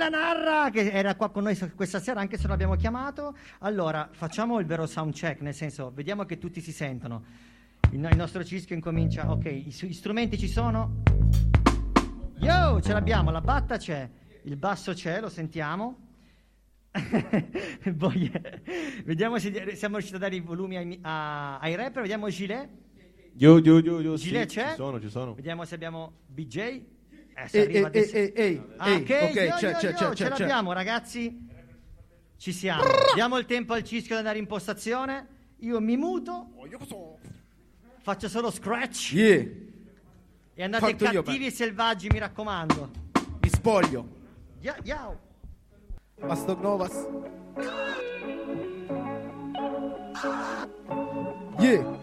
Bella Narra che era qua con noi questa sera anche se non l'abbiamo chiamato. Allora, facciamo il vero sound check, nel senso, vediamo che tutti si sentono. Il, il nostro cischio incomincia. Ok, i, gli strumenti ci sono? Yo, ce l'abbiamo, la batta c'è, il basso c'è, lo sentiamo. Poi, vediamo se siamo riusciti a dare i volumi ai, a, ai rapper. Vediamo Gilet. Yo, yo, yo, yo, Gilet sì, c'è? Ci sono, ci sono. Vediamo se abbiamo BJ. Eh, Ehi, arriva ehi, ehi, Ah, ehi, ok, yo, c'è, yo, c'è, yo, c'è, ce l'abbiamo, ragazzi. Ci siamo. Diamo il tempo al cischio di andare in postazione. Io mi muto. Faccio solo scratch. Yeah, E andate Fatto io, cattivi beh. e selvaggi, mi raccomando. mi spoglio. Yao. Pastor Novas. Yeah.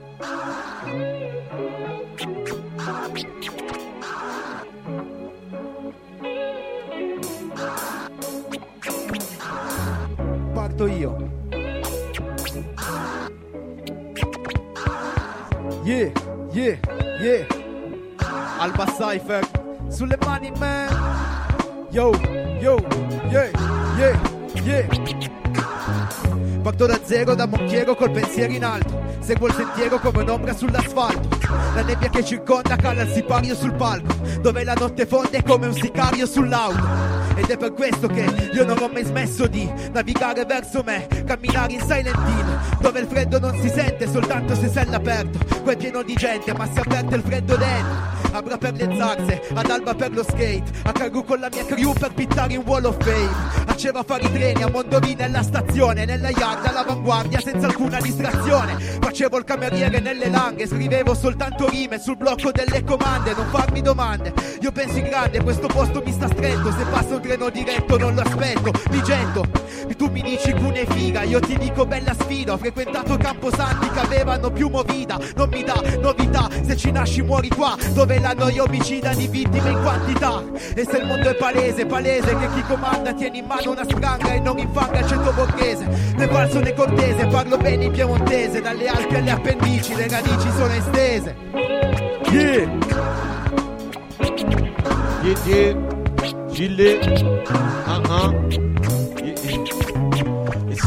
Alba Cypher sulle mani man. Yo, yo, yeah, yeah, yeah. Parto da zero, da montiero col pensiero in alto. Seguo il sentiero come un'ombra sull'asfalto. La nebbia che circonda cala il sipario sul palco. Dove la notte fonde come un sicario sull'auto. Ed è per questo che io non ho mai smesso di navigare verso me, camminare in Silent Hill, dove il freddo non si sente soltanto se sei all'aperto. Qua è pieno di gente, ma si avverte il freddo dentro. Abra per le zarze, ad alba per lo skate, a Cargu con la mia crew per pittare in Wall of Fame. A Ceva a fare i treni, a Mondovì nella stazione, nella yard all'avanguardia senza alcuna distrazione. Facevo il cameriere nelle langhe, scrivevo soltanto rime sul blocco delle comande, non farmi domande. Io penso in grande, questo posto mi sta stretto, se passa un treno diretto non lo aspetto, mi getto. Tu mi dici cune figa, io ti dico bella sfida, ho frequentato camposanti che avevano più movida, non mi dà novità, se ci nasci muori qua, dove la noia omicida di vittime in quantità. E se il mondo è palese, palese che chi comanda tiene in mano una spranga e non infanga il ceto borghese. Né falso né cortese, parlo bene in piemontese, dalle Alpi alle appendici, le radici sono estese. Yeah! Yeah, yeah. Gilet. Ah,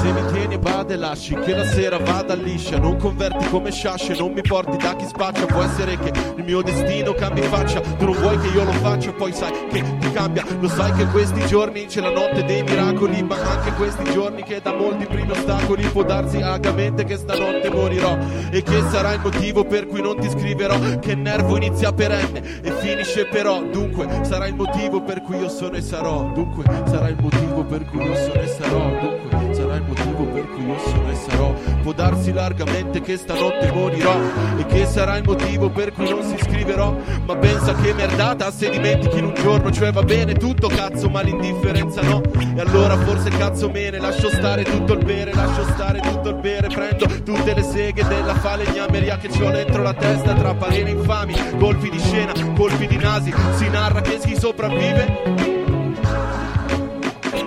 se mi tieni a bada e lasci. Che la sera vada liscia. Non converti come sciasce, non mi porti da chi spaccia. Può essere che il mio destino cambi faccia. Tu non vuoi che io lo faccia, poi sai che ti cambia. Lo sai che questi giorni c'è la notte dei miracoli Ma anche questi giorni che da molti primi ostacoli Può darsi agamente che stanotte morirò. E che sarà il motivo per cui non ti scriverò. Che nervo inizia perenne e finisce però Dunque sarà il motivo per cui io sono e sarò. Dunque sarà il motivo per cui io sono e sarò. Dunque sarà il motivo per cui io sono e sarò. Può darsi largamente che stanotte morirò E che sarà il motivo per cui non si scriverò. Ma pensa che merdata se dimentichi in un giorno Cioè va bene tutto cazzo ma l'indifferenza no. E allora forse cazzo me ne lascio stare tutto il bere Lascio stare tutto il bere. Prendo tutte le seghe della falegnameria che ho dentro la testa Tra parene infami, colpi di scena, colpi di nasi. Si narra che chi sopravvive.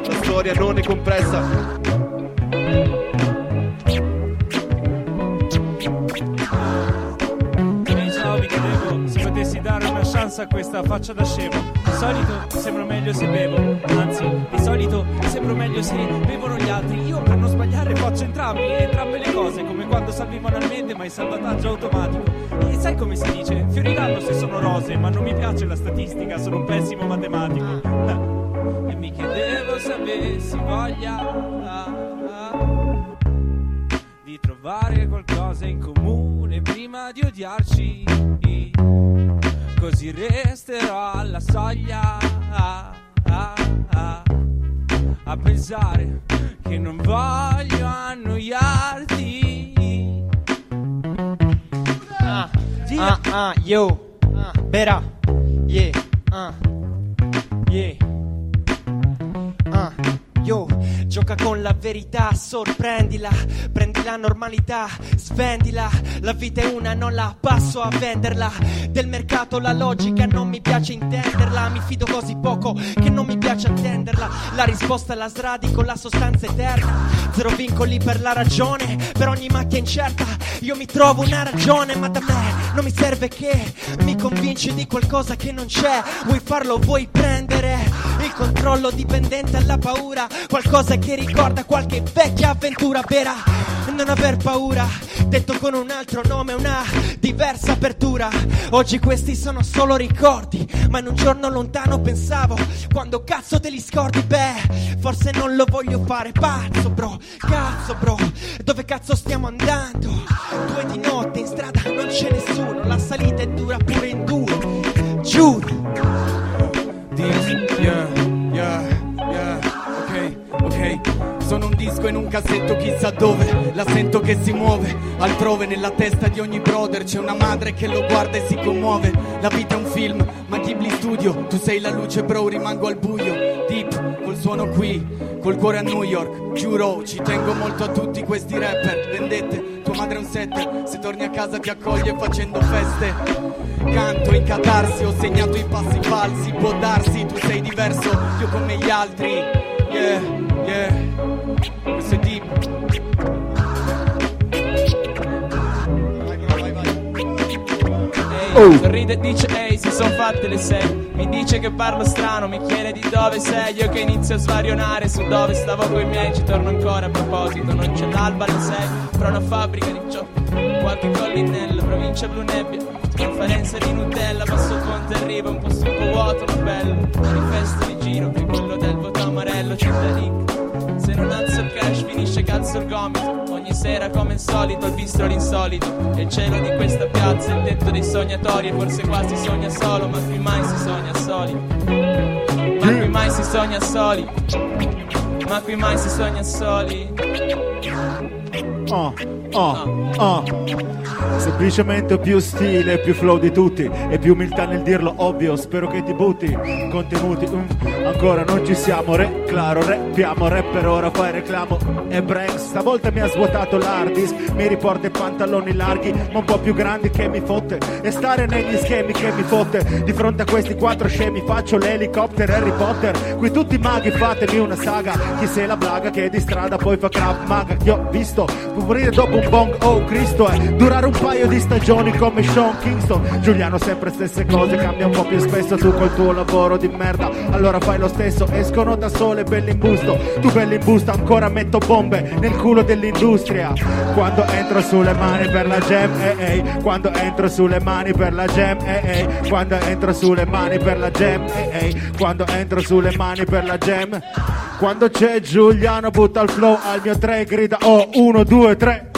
La storia non è compressa potessi dare una chance a questa faccia da scemo. Di solito sembro meglio se bevo, anzi, di solito sembro meglio se bevono gli altri. Io per non sbagliare faccio entrambi, entrambe le cose, come quando salvi manualmente ma il salvataggio automatico. E sai come si dice? Fioriranno se sono rose, ma non mi piace la statistica, sono un pessimo matematico. E mi chiedevo se avessi voglia ah, ah, di trovare qualcosa in comune prima di odiarci. Così resterò alla soglia. Ah, ah, ah, a pensare che non voglio annoiarti. Ah, ah, ah, yo, ah, bera, yeah, ah, yeah, con verità, sorprendila, prendi la normalità, svendila, la vita è una, non la passo a venderla, del mercato la logica non mi piace intenderla, mi fido così poco che non mi piace attenderla, la risposta la sradico, la sostanza eterna, zero vincoli per la ragione, per ogni macchia incerta, io mi trovo una ragione, ma da me non mi serve che mi convinci di qualcosa che non c'è, vuoi farlo, vuoi prendere il controllo dipendente alla paura, qualcosa che ricorda qualche vecchia avventura vera. Non aver paura, detto con un altro nome, una diversa apertura. Oggi questi sono solo ricordi, ma in un giorno lontano pensavo, quando cazzo te li scordi, beh, forse non lo voglio fare, pazzo bro, cazzo bro, dove cazzo stiamo andando? Cassetto chissà dove, la sento che si muove, altrove nella testa di ogni brother c'è una madre che lo guarda e si commuove. La vita è un film, ma Ghibli Studio, tu sei la luce bro, rimango al buio. Deep, col suono qui, col cuore a New York, giuro, ci tengo molto a tutti questi rapper, vendette, tua madre è un setter, se torni a casa ti accoglie facendo feste. Canto in catarsi, ho segnato i passi falsi, può darsi, tu sei diverso, io come gli altri. Yeah, yeah, Ehi, sorride e dice ehi si son fatte le sei Mi dice che parlo strano, mi chiede di dove sei. Io che inizio a svarionare su dove stavo coi miei Ci torno ancora a proposito, non c'è l'alba alle sei Però una fabbrica di ciocco, qualche collinella Provincia blu nebbia, conferenza di Nutella Passo ponte arriva, un po' vuoto ma bello. Manifesto finisce cazzo il gomito. Ogni sera come al solito il bistro all'insolito. E il cielo di questa piazza il tetto dei sognatori. E forse qua si sogna solo ma qui mai si sogna soli. Ma qui mai si sogna soli. Ma qui mai si sogna soli. Oh, oh, oh. Semplicemente più stile, più flow di tutti e più umiltà nel dirlo ovvio. Spero che ti butti contenuti. mm, ancora non ci siamo, re, claro, rappiamo, rap per ora fai reclamo. E Branks stavolta mi ha svuotato l'hard disk, mi riporta i pantaloni larghi, ma un po' più grandi che mi fotte. E stare negli schemi che mi fotte. Di fronte a questi quattro scemi faccio l'elicottero Harry Potter. Qui tutti maghi fatemi una saga. Chi sei la blaga che di strada poi fa crap maga. Io ho visto morire dopo un bong, oh Cristo, è durare un paio di stagioni come Sean Kingston. Giuliano sempre stesse cose, cambia un po' più spesso tu col tuo lavoro di merda. Allora fai lo stesso, escono da sole belli in busto. Tu belli in busto ancora metto bombe nel culo dell'industria. Quando entro sulle mani per la jam, eh eh. Quando entro sulle mani per la jam, eh eh. Quando entro sulle mani per la jam, eh eh. Quando entro sulle mani per la jam. Quando c'è Giuliano butta il flow al mio 3 grida oh 1 2 3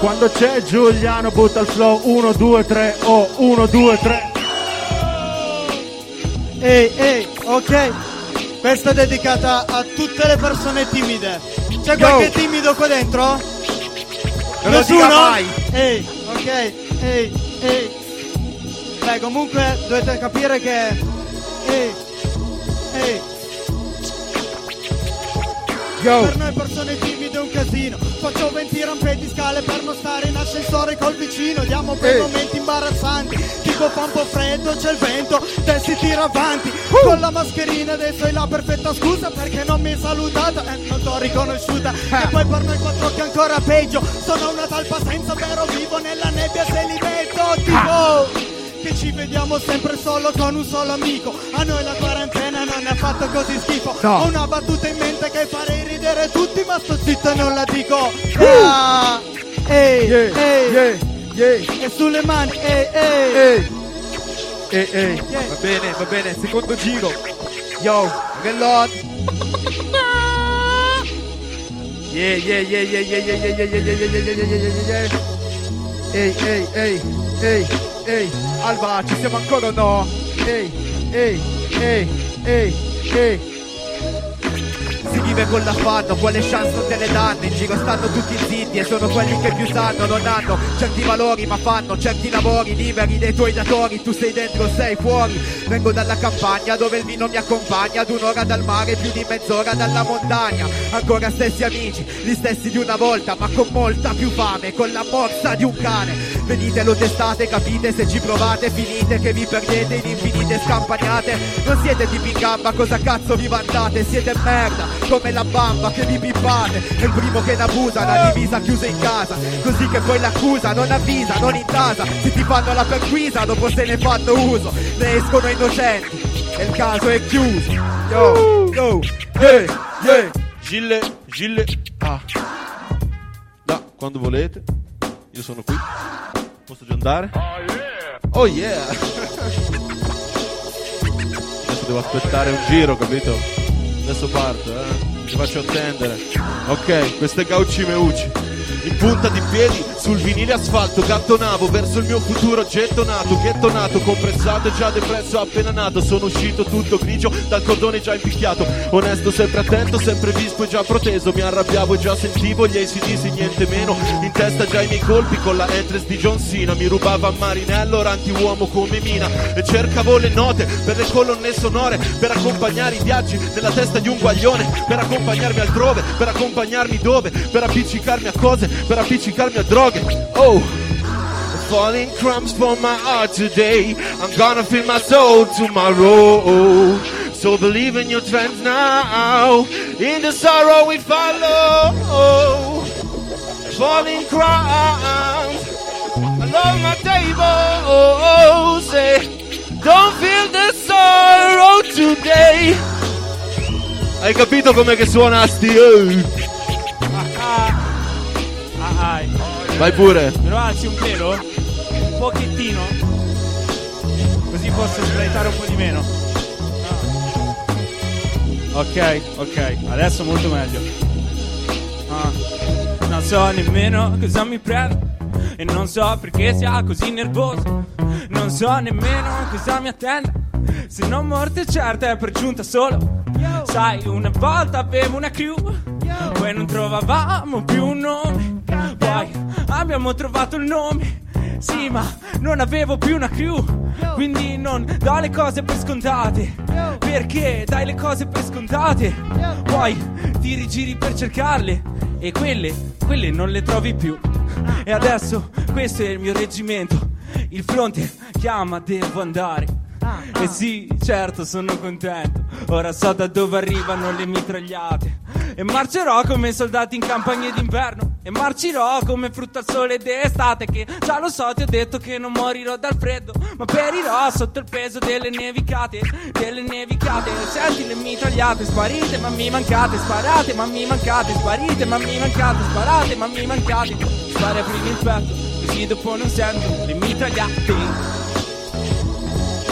Quando c'è Giuliano butta il flow 1 2 3 oh 1 2 3 Ehi, ehi, ok. Questa è dedicata a tutte le persone timide. C'è qualche timido qua dentro? Non dica mai. Ehi, ok, ehi, ehi. Beh, comunque dovete capire che... Ehi, ehi. Yo. Per noi persone timide casino. Faccio 20 rampe di scale per non stare in ascensore col vicino. Diamo per Ehi. momenti imbarazzanti. Tipo fa un po' freddo, c'è il vento, te si tira avanti. Uh. Con la mascherina adesso è la perfetta scusa Perché non mi hai salutata e non t'ho riconosciuta. Ah. E poi per noi quattro che ancora peggio. Sono una talpa senza però vivo nella nebbia se li vedo Tipo... Che ci vediamo sempre solo con un solo amico. A noi la quarantena non ha fatto così schifo. No. Ho una battuta in mente Ma sto zitto e non la dico Ah, Ehi, ehi yeah, yeah. E sulle mani, ehi, ehi Ehi, ehi, ehi, va bene, va bene, secondo giro. Yo, Mellon. Yeah, yeah, yeah, yeah, yeah, yeah, yeah, yeah, yeah, yeah, yeah, yeah, yeah, yeah, yeah, yeah. Ehi, ehi, ehi, ehi, ehi, Alba, ci siamo ancora o no? Ehi, ehi, ehi, ehi, ehi. Ziggy vive con l'affanno, quale chance non te ne danno? In giro stanno tutti zitti e sono quelli che più sanno, non hanno certi valori ma fanno certi lavori liberi dei tuoi datori, tu sei dentro, sei fuori. Vengo dalla campagna dove il vino mi accompagna, ad un'ora dal mare, più di mezz'ora dalla montagna. Ancora stessi amici, gli stessi di una volta, ma con molta più fame, con la morsa di un cane. Venite, lo testate, capite, se ci provate, finite che vi perdete in infinite scampagnate. Non siete tipi in gamba, cosa cazzo vi vantate? Siete merda, come la bamba che vi pippate. È il primo che ne abusa, la divisa chiusa in casa. Così che poi l'accusa non avvisa, non intasa. Se ti fanno la perquisa, dopo se ne fanno uso. Ne escono innocenti. E il caso è chiuso. Yo, yo, yeah, yeah. Gille, Gille, ah. Da, quando volete. Io sono qui. Posso già andare? Oh yeah! Adesso devo aspettare un giro, capito? Adesso parto, eh? Ti faccio attendere. Ok, questo è Gauci Meucci. In punta di piedi sul vinile asfalto gattonavo verso il mio futuro gettonato gettonato compressato e già depresso appena nato sono uscito tutto grigio dal cordone già impicchiato. Onesto sempre attento sempre vispo e già proteso mi arrabbiavo e già sentivo gli ACDC niente meno. In testa già i miei colpi con la entrance di John Cena mi rubava Marinello ranti uomo come Mina e cercavo le note per le colonne sonore per accompagnare i viaggi nella testa di un guaglione per accompagnarmi altrove per accompagnarmi dove per appiccicarmi a cose per appiccicarmi a droghe oh falling crumbs for my heart today. I'm gonna feel my soul tomorrow. So believe in your trends now. In the sorrow we follow. Falling crumbs along my table. Say don't feel the sorrow today. Hai capito com'è che suona sti ah. vai pure Me lo alzi un pelo? Un pochettino? Così posso sbraitare un po' di meno. Ah. Ok, ok, adesso molto meglio. Ah. Non so nemmeno cosa mi prendo e non so perché sia così nervoso. Non so nemmeno cosa mi attende. Se non morte certa è per giunta solo. Sai, una volta avevo una crew, poi non trovavamo più un nome. Poi abbiamo trovato il nome. Sì, ma non avevo più una crew. Quindi non do le cose per scontate. Perché dai le cose per scontate. Poi ti rigiri per cercarle. E quelle, quelle non le trovi più. E adesso questo è il mio reggimento. Il fronte chiama, devo andare. E sì, certo, sono contento. Ora so da dove arrivano le mitragliate. E marcerò come soldati in campagna d'inverno. E marcirò come frutta al sole d'estate. Che già lo so, ti ho detto che non morirò dal freddo. Ma perirò sotto il peso delle nevicate. Delle nevicate. Senti le mitragliate, sparite, ma mi mancate. Sparate, ma mi mancate. Sparite, ma mi mancate. Sparate, ma mi mancate. Spara prima il petto, così dopo non sento le mitragliate.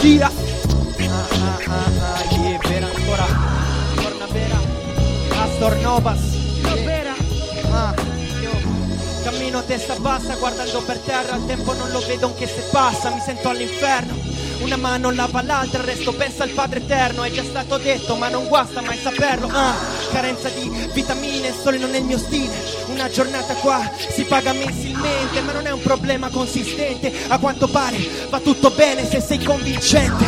Via! Ah, ah, ah, ah, yeah, vera ancora. Torna vera. Astor Novas. Cammino a testa bassa guardando per terra. Il tempo non lo vedo anche se passa. Mi sento all'inferno. Una mano lava l'altra, resto pensa al Padre Eterno. È già stato detto, ma non guasta mai saperlo. Ah, carenza di vitamine, sole non è il mio stile. Una giornata qua si paga mensilmente, ma non è un problema consistente. A quanto pare va tutto bene se sei convincente.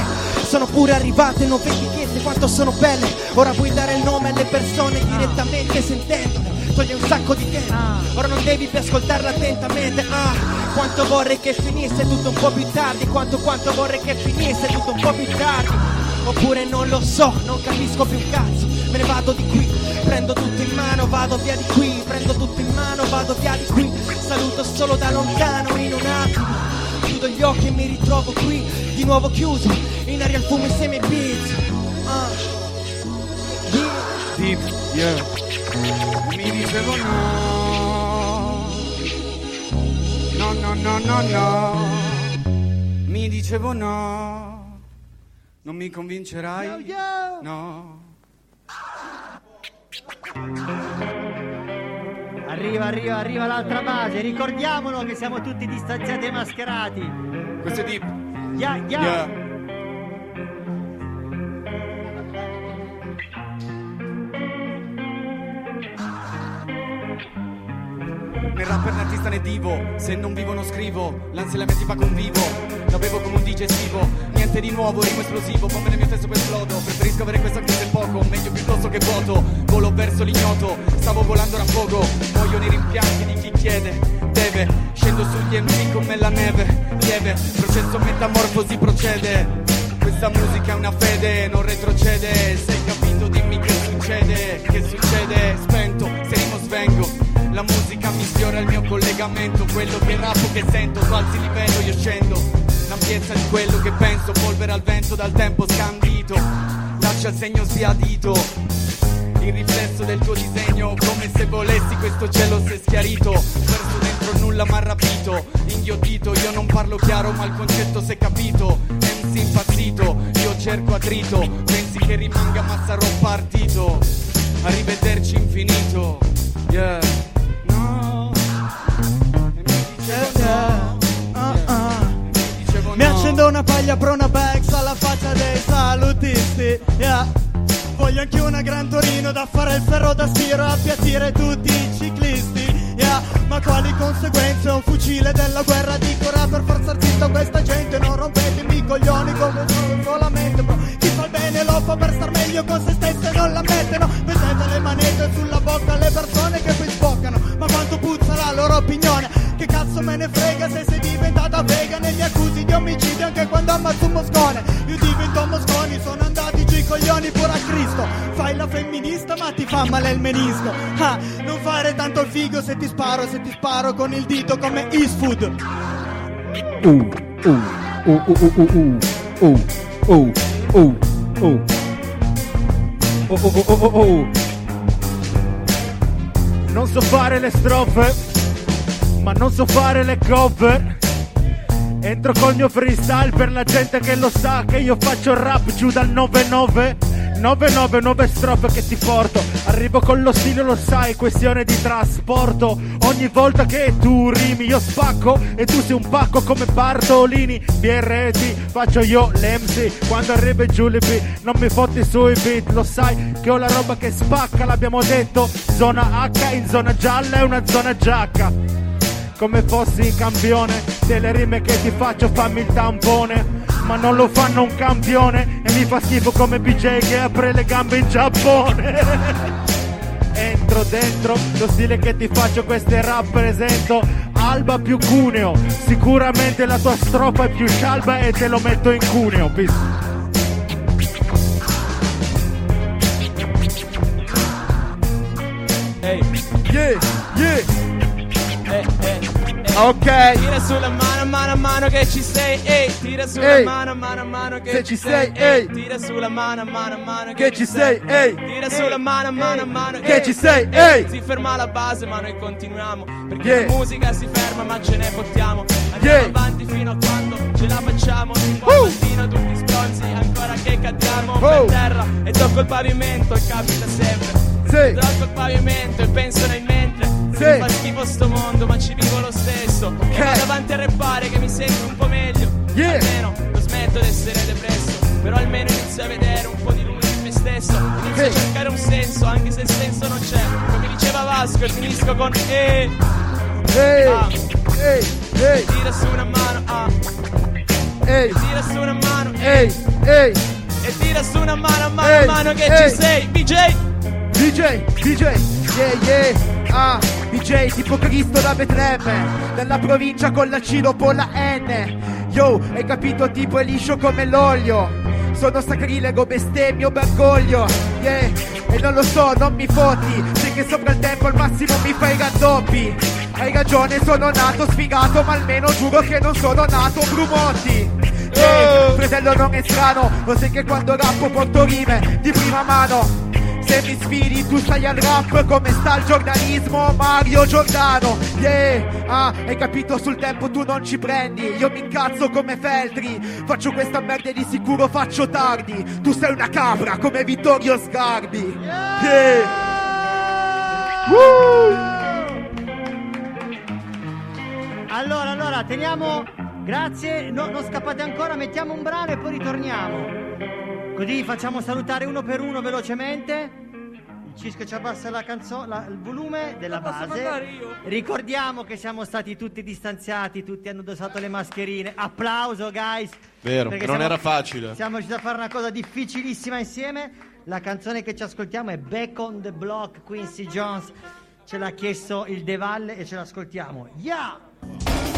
Sono pure arrivate, non vedi chiese quanto sono belle. Ora vuoi dare il nome alle persone direttamente sentendole. Toglie un sacco di tempo. Ora non devi più ascoltarla attentamente. Ah, quanto vorrei che finisse tutto un po' più tardi. Quanto, quanto vorrei che finisse tutto un po' più tardi. Oppure non lo so, non capisco più un cazzo. Me ne vado di qui, prendo tutto in mano, vado via di qui. Prendo tutto in mano, vado via di qui. Saluto solo da lontano in un attimo. Chiudo gli occhi e mi ritrovo qui, di nuovo chiuso, in aria il fumo insieme ai beats. Ah. Yeah. Deep, yeah. Mi dicevo no. No, no, no, no, no. Mi dicevo no. Non mi convincerai? No. Arriva, arriva, arriva l'altra base. Ricordiamolo che siamo tutti distanziati e mascherati. Questo è deep. Ya, ya. Yeah. Rapper né artista né divo Se non vivo non scrivo. L'ansia la mia tipa convivo. La bevo come un digestivo. Niente di nuovo, rimo esplosivo. Bombe nel mio testo per esplodo Preferisco avere questa e poco. Meglio piuttosto che vuoto. Volo verso l'ignoto. Stavo volando a fuoco. Muoiono i rimpianti di chi chiede. Deve. Scendo sugli MC come la neve. Lieve. Processo metamorfosi procede. Questa musica è una fede, non retrocede. Sei capito, dimmi che succede. Che succede, spento, se rimo svengo La musica mi sfiora il mio collegamento Quello che rappo, che sento, tu alzi livello, io scendo. L'ampiezza di quello che penso Polvere al vento dal tempo scandito. Lascia il segno sbiadito il riflesso del tuo disegno come se volessi questo cielo è schiarito. Perso dentro nulla m'ha rapito inghiottito io non parlo chiaro ma il concetto è capito. MC impazzito io cerco attrito pensi che rimanga ma sarò partito. Arrivederci infinito yeah dicevo Mi no accendo una paglia per una bags alla faccia dei salutisti. Yeah. Voglio anche una Gran Torino da fare il ferro da stiro a appiattire tutti i ciclisti. Yeah. Ma quali conseguenze? Un fucile della guerra di Corea per forza artista questa gente Non rompetemi i coglioni come sono solamente bro Chi fa il bene lo fa per star meglio con se stesso e non la mettono. Mettete le manette sulla bocca alle persone che poi sboccano. Ma quanto puzza la loro opinione? Che cazzo me ne frega se sei diventata vegan E mi accusi di omicidio anche quando ammazzo un moscone. Io divento mosconi, sono andati giù i coglioni pure a Cristo. Fai la femminista ma ti fa male il menisco. Ah, Non fare tanto il figo se ti sparo Se ti sparo con il dito come Eastwood. Non so fare le strofe, ma non so fare le cover. Entro col mio freestyle per la gente che lo sa che io faccio rap giù dal 99. 99, 9 strofe che ti porto. Arrivo con lo stile, lo sai, questione di trasporto. Ogni volta che tu rimi io spacco e tu sei un pacco come Bartolini. BRT, faccio io l'MC. Quando arriva giù le beat, non mi fotti sui beat. Lo sai che ho la roba che spacca, l'abbiamo detto. Zona H in zona gialla è una zona giacca come fossi campione delle rime che ti faccio fammi il tampone ma non lo fanno un campione e mi fa schifo come BJ che apre le gambe in Giappone entro dentro lo stile che ti faccio queste rappresento Alba più Cuneo sicuramente la tua strofa è più scialba e te lo metto in cuneo Peace. Ehi, Yeah, yeah. eh, eh, eh. Ok. Tira sulla mano, mano mano che ci sei, ehi. Tira sulla Ehi. mano, mano mano che Se ci sei, ehi. Tira sulla mano, mano mano Che ci sei, ehi. Tira sulla mano, mano mano Che ci sei, ehi. Si ferma la base, ma noi continuiamo. Perché Yeah. la musica si ferma, ma ce ne fottiamo. Andiamo Yeah. avanti fino a quando ce la facciamo. Uh. mattino tutti spronzi, ancora che cadiamo Oh. per terra. E tocco il pavimento, e capita sempre. Sì. Tocco il pavimento e penso nel mentre. Sì. Mi fa schifo sto mondo, ma ci vivo lo stesso. E vado avanti a rappare che mi sento un po' meglio. Yeah. Almeno lo smetto di essere depresso. Però almeno inizio a vedere un po' di luce in me stesso. Inizio a Hey. cercare un senso, anche se il senso non c'è. Come diceva Vasco, e finisco con E. Ehi, Ah. ehi, ehi, Tira su una mano, ah. ehi, Tira su una mano, eh. ehi, ehi. E tira su una mano, mano Ehi, a mano che ci sei. BJ. DJ, DJ, yeah, yeah, ah, DJ tipo Cristo da Betlemme, dalla provincia con la C dopo la N. Yo, hai capito tipo è liscio come l'olio. Sono sacrilego, bestemmio, bergoglio, yeah, e non lo so, non mi fotti, sei che sopra il tempo al massimo mi fai raddoppi. Hai ragione, sono nato sfigato, ma almeno giuro che non sono nato Brumotti. Eh, fratello non è strano, lo sai che quando rappo porto rime di prima mano. Se mi sfidi tu stai al rap come sta il giornalismo? Mario Giordano Yeah, ah, hai capito sul tempo tu non ci prendi Io mi incazzo come Feltri. Faccio questa merda e di sicuro faccio tardi. Tu sei una capra come Vittorio Sgarbi. Yeah. Allora, allora, teniamo. Grazie, no, non scappate ancora, mettiamo un brano e poi ritorniamo. Così facciamo salutare uno per uno velocemente. Cisco ci abbassa la canzo- la- il volume della La posso base. Ricordiamo che siamo stati tutti distanziati, tutti hanno indossato le mascherine. Applauso, guys. Vero, Perché non siamo- era facile. Siamo riusciti a fare una cosa difficilissima insieme. La canzone che ci ascoltiamo è Back on the Block, Quincy Jones. Ce l'ha chiesto il De Valle e ce l'ascoltiamo. Yeah!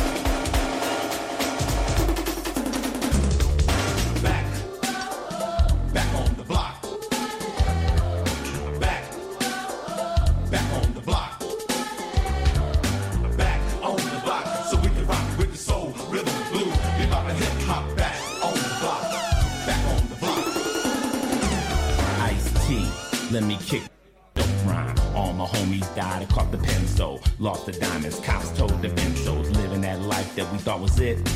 Let me kick rhyme. All my homies died, I caught the pencil. Lost the diamonds, cops told the benzos. Living that life that we thought was it.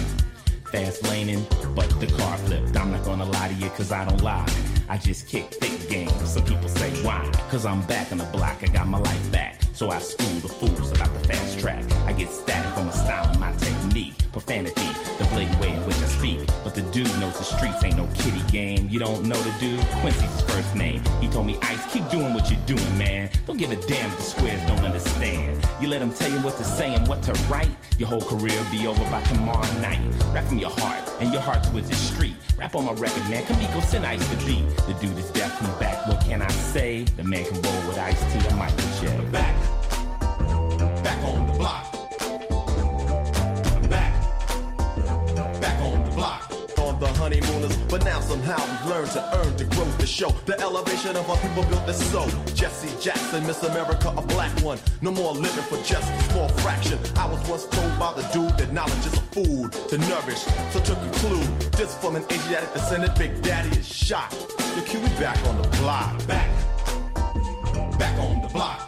Fast laning, but the car flipped. I'm not gonna lie to you, cause I don't lie. I just kick thick game. Some people say why? Cause I'm back on the block, I got my life back. So I school the fools about the fast track. I get static on my style and my technique. Profanity, the blatant way in which I speak. But the dude knows the streets ain't no kitty game. You don't know the dude? Quincy's his first name. He told me, Ice, keep doing what you're doing, man. Don't give a damn if the squares don't understand. You let them tell you what to say and what to write. Your whole career be over by tomorrow night. Rap from your heart, and your heart towards the street. Rap on my record, man. Kamiko send Ice to beat. The dude is he's back. What can I say? The man can roll with Ice T and Michael J. Back, back on the block. Honeymooners, but now somehow we've learned to earn the growth to show the elevation of our people built this so. Jesse Jackson, Miss America, a black one. No more living for just a small fraction. I was once told by the dude that knowledge is a food to nourish. So to conclude, this from an Asiatic descendant, Big Daddy is shot. The Q back on the block. Back, back on the block.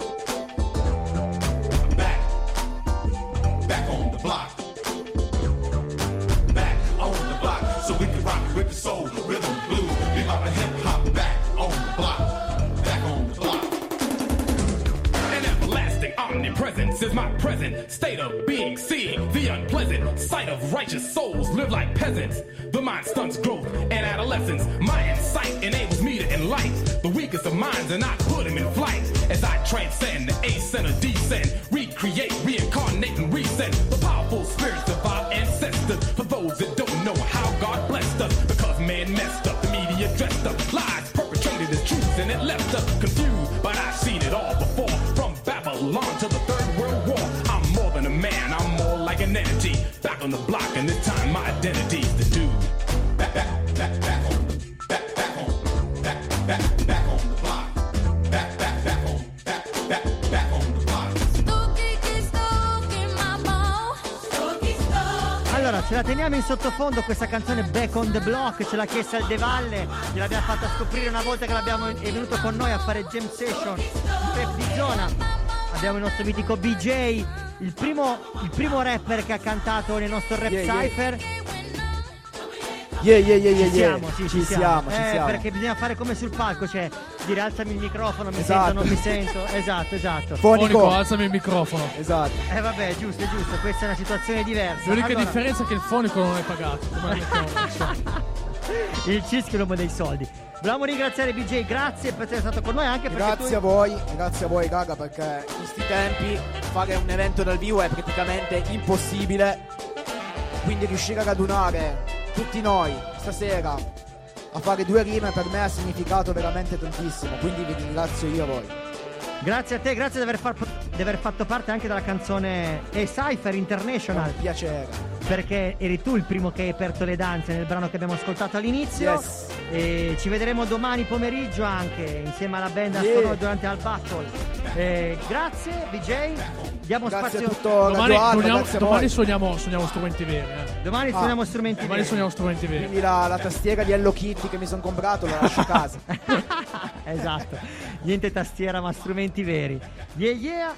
Omnipresence is my present state of being, seeing the unpleasant sight of righteous souls live like peasants. The mind stunts growth and adolescence. My insight enables me to enlighten the weakest of minds and I put them in flight as I transcend the ascend or descend, recreate, reincarnate, and resend the powerful spirits Allora, ce la teniamo in sottofondo questa canzone Back on the Block, ce l'ha chiesta il De Valle, gliel'abbiamo fatta scoprire una volta che l'abbiamo è venuto con noi a fare jam session di zona. Abbiamo il nostro mitico BJ, il primo, il primo rapper che ha cantato nel nostro rap Yeah, cypher. Yeah, yeah, yeah, yeah, Ci yeah. siamo, sì, ci ci siamo, ci Eh, siamo. Perché bisogna fare come sul palco, cioè dire alzami il microfono, mi Esatto. sento, non mi sento. Esatto, esatto. Fonico. alzami il microfono. Esatto. Eh vabbè, giusto, giusto, questa è una situazione diversa. L'unica Allora- differenza è che il fonico non è pagato. Il Cisco è l'uomo dei soldi. Volevamo ringraziare BJ, grazie per essere stato con noi anche Grazie a tu... voi, grazie a voi raga perché in questi tempi fare un evento dal vivo è praticamente impossibile. Quindi riuscire a radunare tutti noi stasera a fare due rime per me ha significato veramente tantissimo. Quindi vi ringrazio io a voi. Grazie a te, grazie di aver, far- di aver fatto parte anche della canzone E Cypher International. un piacere. Perché eri tu il primo che hai aperto le danze nel brano che abbiamo ascoltato all'inizio. Yes. E ci vedremo domani pomeriggio anche insieme alla band a Yeah. Sonoro durante al battle. Eh, grazie BJ. Diamo Grazie a spazio. tutto domani Alba, suoniamo, grazie a domani suoniamo, suoniamo strumenti veri. eh. Domani Ah. suoniamo strumenti Domani veri. suoniamo strumenti veri. Quindi la, la tastiera di Hello Kitty che mi sono comprato la lascio a casa. esatto. Niente tastiera, ma strumenti veri. Yeah yeah.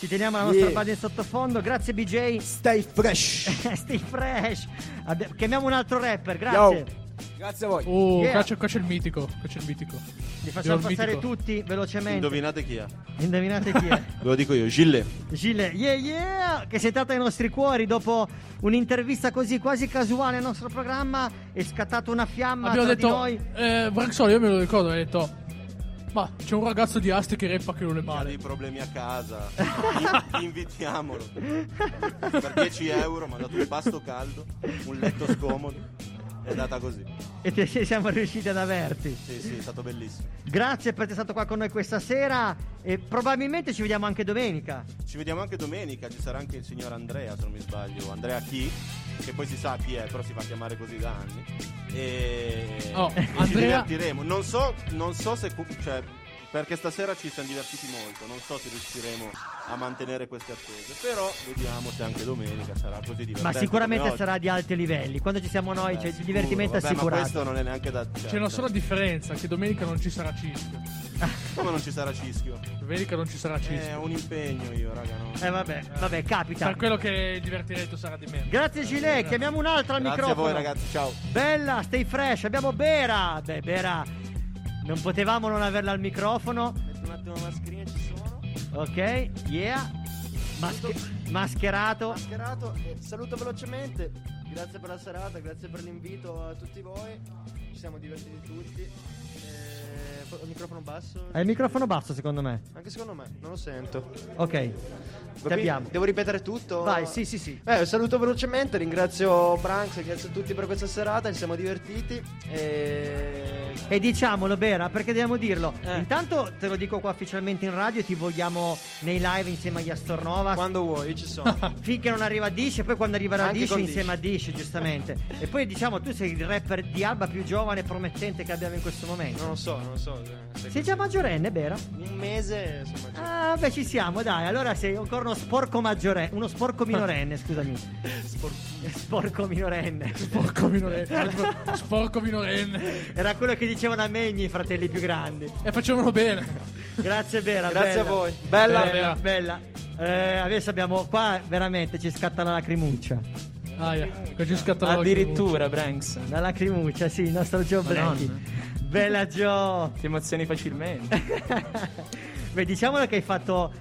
Ci teniamo la nostra Yeah. base in sottofondo. Grazie BJ. Stay fresh. Stay fresh. Abbi- chiamiamo un altro rapper, grazie. Yo. Grazie a voi. Oh, Yeah. qua, c'è, qua c'è il mitico. Qua c'è il mitico. Li facciamo Io passare mitico. tutti velocemente. Indovinate chi è? Indovinate chi è? Ve lo dico io, Gilles. Gilles, yeah yeah, che si è entrato nei nostri cuori dopo un'intervista così quasi casuale al nostro programma, è scattata una fiamma Abbiamo tra detto, di noi. eh, Braxoli, io me lo ricordo, ha detto, Ma c'è un ragazzo di Asti che reppa che non è Ha male. dei problemi a casa. Invitiamolo. Per 10 euro mi ha dato un pasto caldo, un letto scomodo. È andata così. E te- siamo riusciti ad averti. Sì, sì, è stato bellissimo. Grazie per essere stato qua con noi questa sera e probabilmente ci vediamo anche domenica. Ci vediamo anche domenica, ci sarà anche il signor Andrea, se non mi sbaglio. Andrea chi? Che poi si sa chi è, però si fa chiamare così da anni. E Oh, e ci divertiremo. Non so, non so se. Cioè, perché stasera ci siamo divertiti molto. Non so se riusciremo a mantenere queste attese. Però vediamo se anche domenica sarà così divertente. Ma sicuramente sarà di alti livelli. Quando ci siamo noi, Eh, c'è il sicuro. divertimento Vabbè, Ma assicurato. questo non è neanche da. C'è cioè, una sola differenza, che domenica non ci sarà Cischio. Come non ci sarà cischio? Domenica non ci sarà È Cischio. un impegno io, raga. No. Eh vabbè, vabbè, capita. Per quello che il divertimento sarà di meno. Grazie Gilet, chiamiamo un altro al Grazie a microfono. voi, ragazzi. Ciao. Bella, stay fresh. Abbiamo Bera. Beh, Bera, non potevamo non averla al microfono. Metto un attimo la mascherina, ci sono. Ok, yeah. Masche- mascherato. Mascherato. e saluto velocemente. Grazie per la serata, grazie per l'invito a tutti voi. Ci siamo divertiti tutti. Eh, il microfono basso? Hai il microfono basso, secondo me. Anche secondo me, non lo sento. Ok. Devo ripetere tutto? Vai, sì, sì, sì. Eh, saluto velocemente, ringrazio Branks, ringrazio tutti per questa serata, ci siamo divertiti e... E diciamolo, Bera, perché dobbiamo dirlo. Eh. Intanto te lo dico qua ufficialmente in radio, ti vogliamo nei live insieme agli Astornova. Quando vuoi, io ci sono. Finché non arriva Dish e poi quando arriverà Anche Dish insieme a Dish, giustamente. e poi diciamo, tu sei il rapper di Alba più giovane e promettente che abbiamo in questo momento. Non lo so, non lo so. eh, se- Sei già maggiorenne, Bera? Un mese, insomma. Ah, beh, ci siamo, dai. Allora sei ancora uno sporco maggiorenne. Uno sporco minorenne, scusami. Sporco minorenne. Sporco minorenne. Sporco minorenne. Era quello che dicevano a me i miei fratelli più grandi. E facevano bene. Grazie, Bera. Grazie bella. a voi. Bella. Bella, bella. Eh, adesso abbiamo qua veramente ci scatta la lacrimuccia. Ah, yeah. Ci scatta la Addirittura, Branks. La lacrimuccia, sì, il nostro Joe. Blackie. Bella Joe. Ti emozioni facilmente. Beh, diciamolo che hai fatto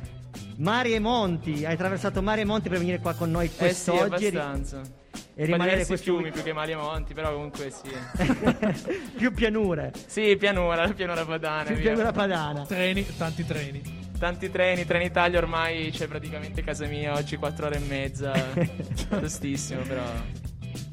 mari e monti. Hai attraversato mari e monti per venire qua con noi eh sì, quest'oggi. e ri- abbastanza. E rimanere questo fiumi più che mali e monti, però comunque sì. più pianure. sì, pianura, la pianura padana. Più via. pianura padana. Treni, tanti treni. Tanti treni, Trenitalia ormai c'è praticamente casa mia, oggi 4 ore e mezza. Tostissimo, però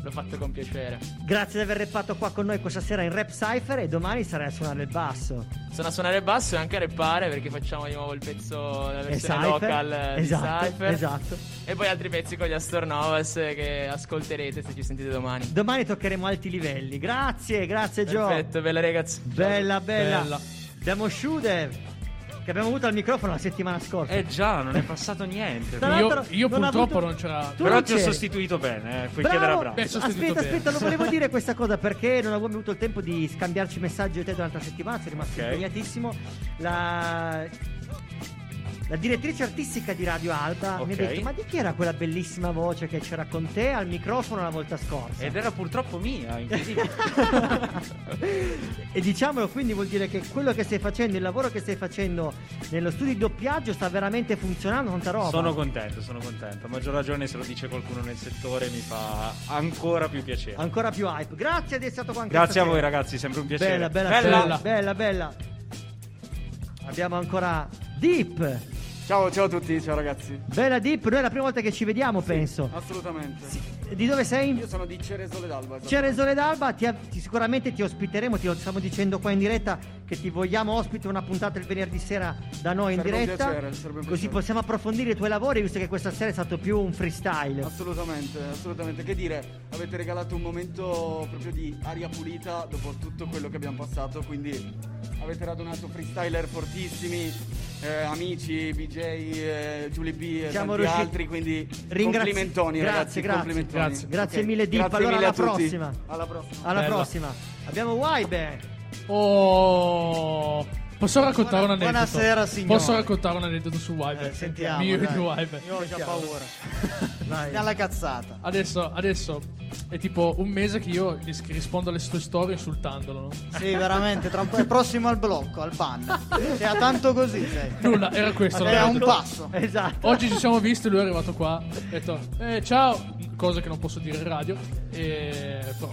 l'ho fatto con piacere. Grazie di aver rappato qua con noi questa sera in Rap Cypher e domani sarai a suonare il basso. Sono a suonare il basso e anche a rappare perché facciamo di nuovo il pezzo, la versione Cypher, local esatto, di Cypher. esatto. E poi altri pezzi con gli Astornovas che ascolterete se ci sentite domani. Domani toccheremo alti livelli. Grazie, grazie Joe. Perfetto, bella ragazzi. Bella, bella. Bella. Abbiamo Shudev che abbiamo avuto al microfono la settimana scorsa. Eh già, non è passato niente. Io, io non purtroppo avuto- non c'era. Tu Però non ti ho sostituito bene, eh. puoi Bravo. chiedere a Bra. Beh, Aspetta, bene. aspetta, lo volevo dire questa cosa perché non avevo avuto il tempo di scambiarci messaggi e te durante la settimana, sei rimasto Ok. impegnatissimo. La... la direttrice artistica di Radio Alba mi ha detto: Ma di chi era quella bellissima voce che c'era con te al microfono la volta scorsa? Ed era purtroppo mia, incredibile. e diciamolo quindi vuol dire che quello che stai facendo, il lavoro che stai facendo nello studio di doppiaggio sta veramente funzionando, tanta roba. sono contento, sono contento. A maggior ragione se lo dice qualcuno nel settore mi fa ancora più piacere. Ancora più hype. Grazie di essere stato qua anche Grazie a voi ragazzi, sempre un piacere. Bella, bella, Bella. bella, bella, bella. Abbiamo ancora Deep. Ciao, ciao a tutti, ciao ragazzi. Bella Deep, noi è la prima volta che ci vediamo, penso. Assolutamente. Di dove sei? Io sono di Ceresole d'Alba. esatto. Ceresole d'Alba, ti, ti- sicuramente ti ospiteremo, ti stiamo dicendo qua in diretta che ti vogliamo ospite una puntata il venerdì sera da noi in Sarebbe diretta. piacere, sarebbe un così possiamo approfondire i tuoi lavori, visto che questa sera è stato più un freestyle. Assolutamente, assolutamente. Che dire, avete regalato un momento proprio di aria pulita dopo tutto quello che abbiamo passato, quindi avete radunato freestyler fortissimi, eh, amici, BJ, eh, Julie B e Siamo tanti riusciti- altri, quindi Ringrazi- complimentoni grazie, ragazzi, grazie. complimentoni. Grazie. Grazie Ok, mille grazie allora mille alla tutti. prossima. Alla prossima. Alla Bella. prossima. Abbiamo Waibe. Oh. Posso raccontare un aneddoto? buonasera, signori. Posso raccontare un aneddoto su Wipe? Eh, sentiamo, Mio dai. di Wipe. Io ho già paura. Vai. Dalla cazzata. Adesso, adesso è tipo un mese che io rispondo alle sue storie insultandolo. no? Sì, veramente, tra un po' è prossimo al blocco, al ban. A tanto così, sei. Nulla, era questo. È a un passo. Esatto. Oggi ci siamo visti, lui è arrivato qua. Ha detto, eh, ciao. Cose che non posso dire in radio. E, però,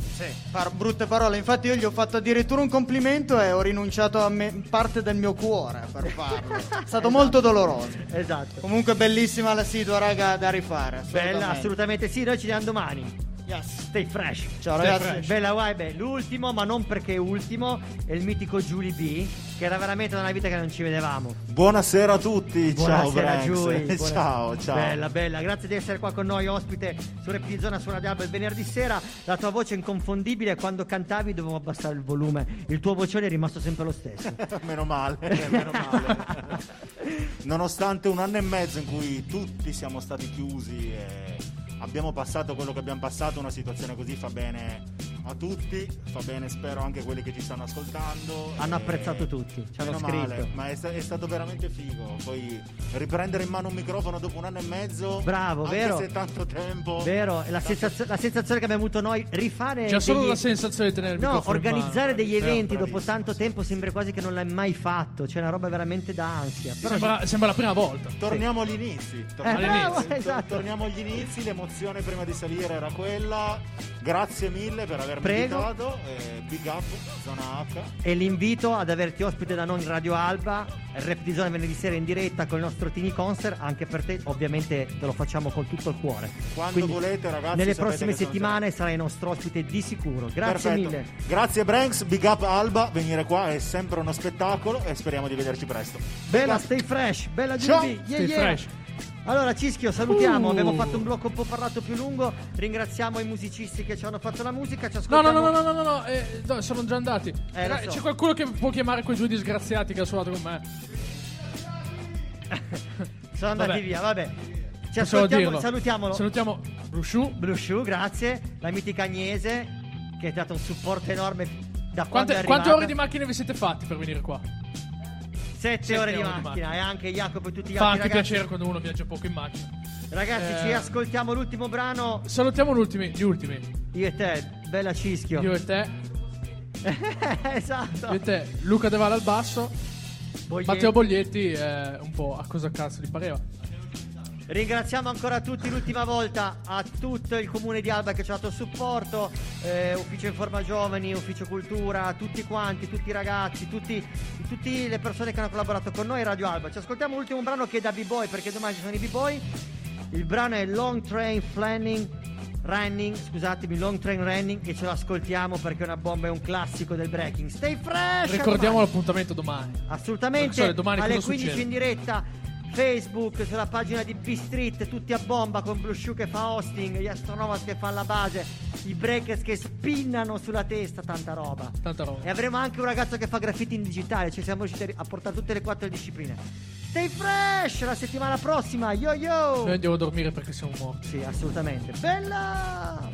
Par- brutte parole, infatti io gli ho fatto addirittura un complimento e ho rinunciato a me- parte del mio cuore per farlo. È stato molto doloroso. Esatto. Comunque bellissima la Sidua, raga, da rifare. Bella, assolutamente. assolutamente sì, noi ci vediamo domani. Yes. Stay fresh. Ciao, Stay ragazzi. fresh. Bella vibe, l'ultimo, ma non perché ultimo, è il mitico Julie B, che era veramente una vita che non ci vedevamo. Buonasera a tutti, ciao Buonasera Branks. Giulia. Buona- ciao, ciao. Bella, bella, grazie di essere qua con noi, ospite su Rap di Zona su Radio Alba il venerdì sera. La tua voce è inconfondibile, quando cantavi dovevo abbassare il volume. Il tuo vocione è rimasto sempre lo stesso. meno male, meno male. Nonostante un anno e mezzo in cui tutti siamo stati chiusi e abbiamo passato quello che abbiamo passato, una situazione così fa bene a tutti, fa bene spero anche a quelli che ci stanno ascoltando. Hanno apprezzato tutti, ci hanno scritto. male, ma è, è stato veramente figo. Poi riprendere in mano un microfono dopo un anno e mezzo, Bravo, anche vero? se tanto tempo. Vero, la, sensazio- la sensazione che abbiamo avuto noi, rifare. C'è solo degli- la sensazione di tenere il No, organizzare mano. degli Sì, eventi dopo tanto tempo sembra quasi che non l'hai mai fatto. C'è una roba veramente da ansia. Però Sembra, sembra la prima volta. Torniamo agli inizi. Torniamo, Eh, bravo, agli inizi. esatto. Torniamo agli inizi. L'emozione prima di salire era quella. Grazie mille per avermi Prego. invitato. eh, big up, zona H. E l'invito ad averti ospite da noi in Radio Alba, il rap di zona venerdì sera in diretta con il nostro Tini Concert, anche per te ovviamente te lo facciamo con tutto il cuore. Quando Quindi, volete, ragazzi. Nelle prossime settimane sarai nostro ospite di sicuro. Grazie Perfetto. mille. Grazie Branks, big up Alba. Venire qua è sempre uno spettacolo e speriamo di vederci presto. Bella, stay fresh, bella. Giubi. Yeah, Stay yeah. fresh. Allora Cischio, salutiamo. Uh. Abbiamo fatto un blocco un po' parlato più lungo. Ringraziamo i musicisti che ci hanno fatto la musica. Ci No, no, ascoltiamo. no, no, no, no, no, eh, no, sono già andati. Eh, Raga, so. C'è qualcuno che può chiamare quei due disgraziati che ha suonato con me? Sono andati Vabbè. via, vabbè. Ci ascoltiamo, salutiamolo. Salutiamo Brusciù. Brusciù, grazie. La mitica Agnese che ha dato un supporto enorme da quando Quante, è quante ore di macchina vi siete fatti per venire qua? Sette, Sette ore di ore di macchina e anche Jacopo e tutti gli Fa altri anche ragazzi. piacere quando uno viaggia poco in macchina. Ragazzi, Eh, ci ascoltiamo l'ultimo brano. Salutiamo gli ultimi, gli ultimi. Io e te, bella Cischio. Io e te, esatto. io e te, Luca De Valle al basso, Boglietti. Matteo Boglietti eh, un po' a cosa cazzo gli pareva. Ringraziamo ancora tutti l'ultima volta a tutto il comune di Alba che ci ha dato supporto, eh, Ufficio Informa Giovani, Ufficio Cultura, tutti quanti, tutti i ragazzi, tutti, tutte le persone che hanno collaborato con noi Radio Alba. Ci ascoltiamo l'ultimo brano che è da B-Boy perché domani ci sono i B-Boy. Il brano è Long Train Flanning Running, scusatemi, Long Train Running e ce lo ascoltiamo perché è una bomba, è un classico del breaking. Stay fresh! Ricordiamo ormai. l'appuntamento domani. Assolutamente, Professore, domani alle cosa 15 succede? in diretta Facebook, sulla pagina di B-Street, tutti a bomba con Blue Shoe che fa hosting, gli Astronovas che fanno la base, i breakers che spinnano sulla testa, tanta roba. Tanta roba. E avremo anche un ragazzo che fa graffiti in digitale, ci siamo riusciti a portare tutte le quattro discipline. Stay fresh la settimana prossima, yo yo! Noi andiamo a dormire perché siamo morti. Sì, assolutamente. Bella!